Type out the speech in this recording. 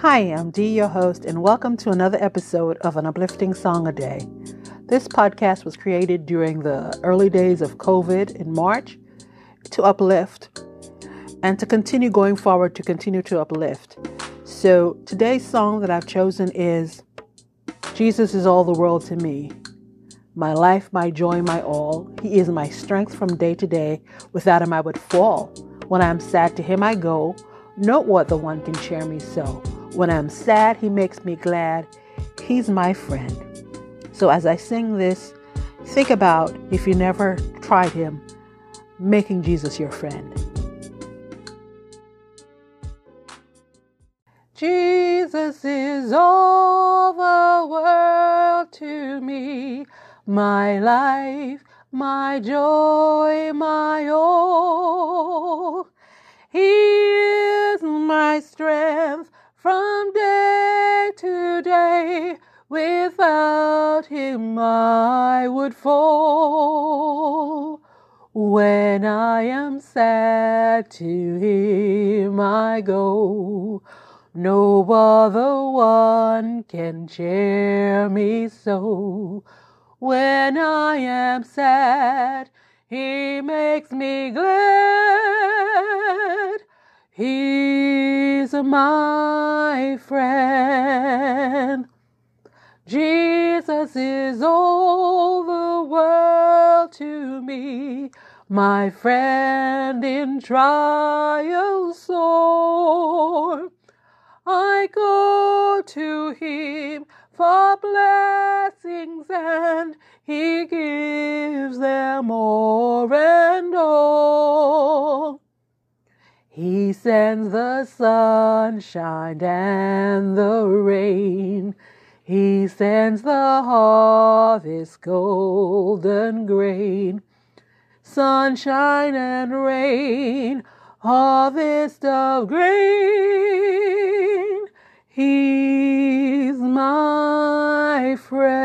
Hi, I'm Dee, your host, and welcome to another episode of An Uplifting Song a Day. This podcast was created during the early days of COVID in March to uplift and to continue going forward to continue to uplift. So today's song that I've chosen is Jesus is all the world to me. My life, my joy, my all. He is my strength from day to day. Without him, I would fall. When I am sad, to him I go. What the one can cheer me so. When I'm sad, he makes me glad. He's my friend. So as I sing this, think about if you never tried him, making Jesus your friend. Jesus is all the world to me my life, my joy, my all. He is my strength Without him I would fall. When I am sad, to him I go. No other one can cheer me so. When I am sad, He makes me glad. He's my friend. Jesus is all the world to me, my friend in trial sore. I go to him for blessings, and He gives them more and all. He sends the sunshine and the rain. He sends the harvest golden grain, sunshine and rain, harvest of grain. He's my friend.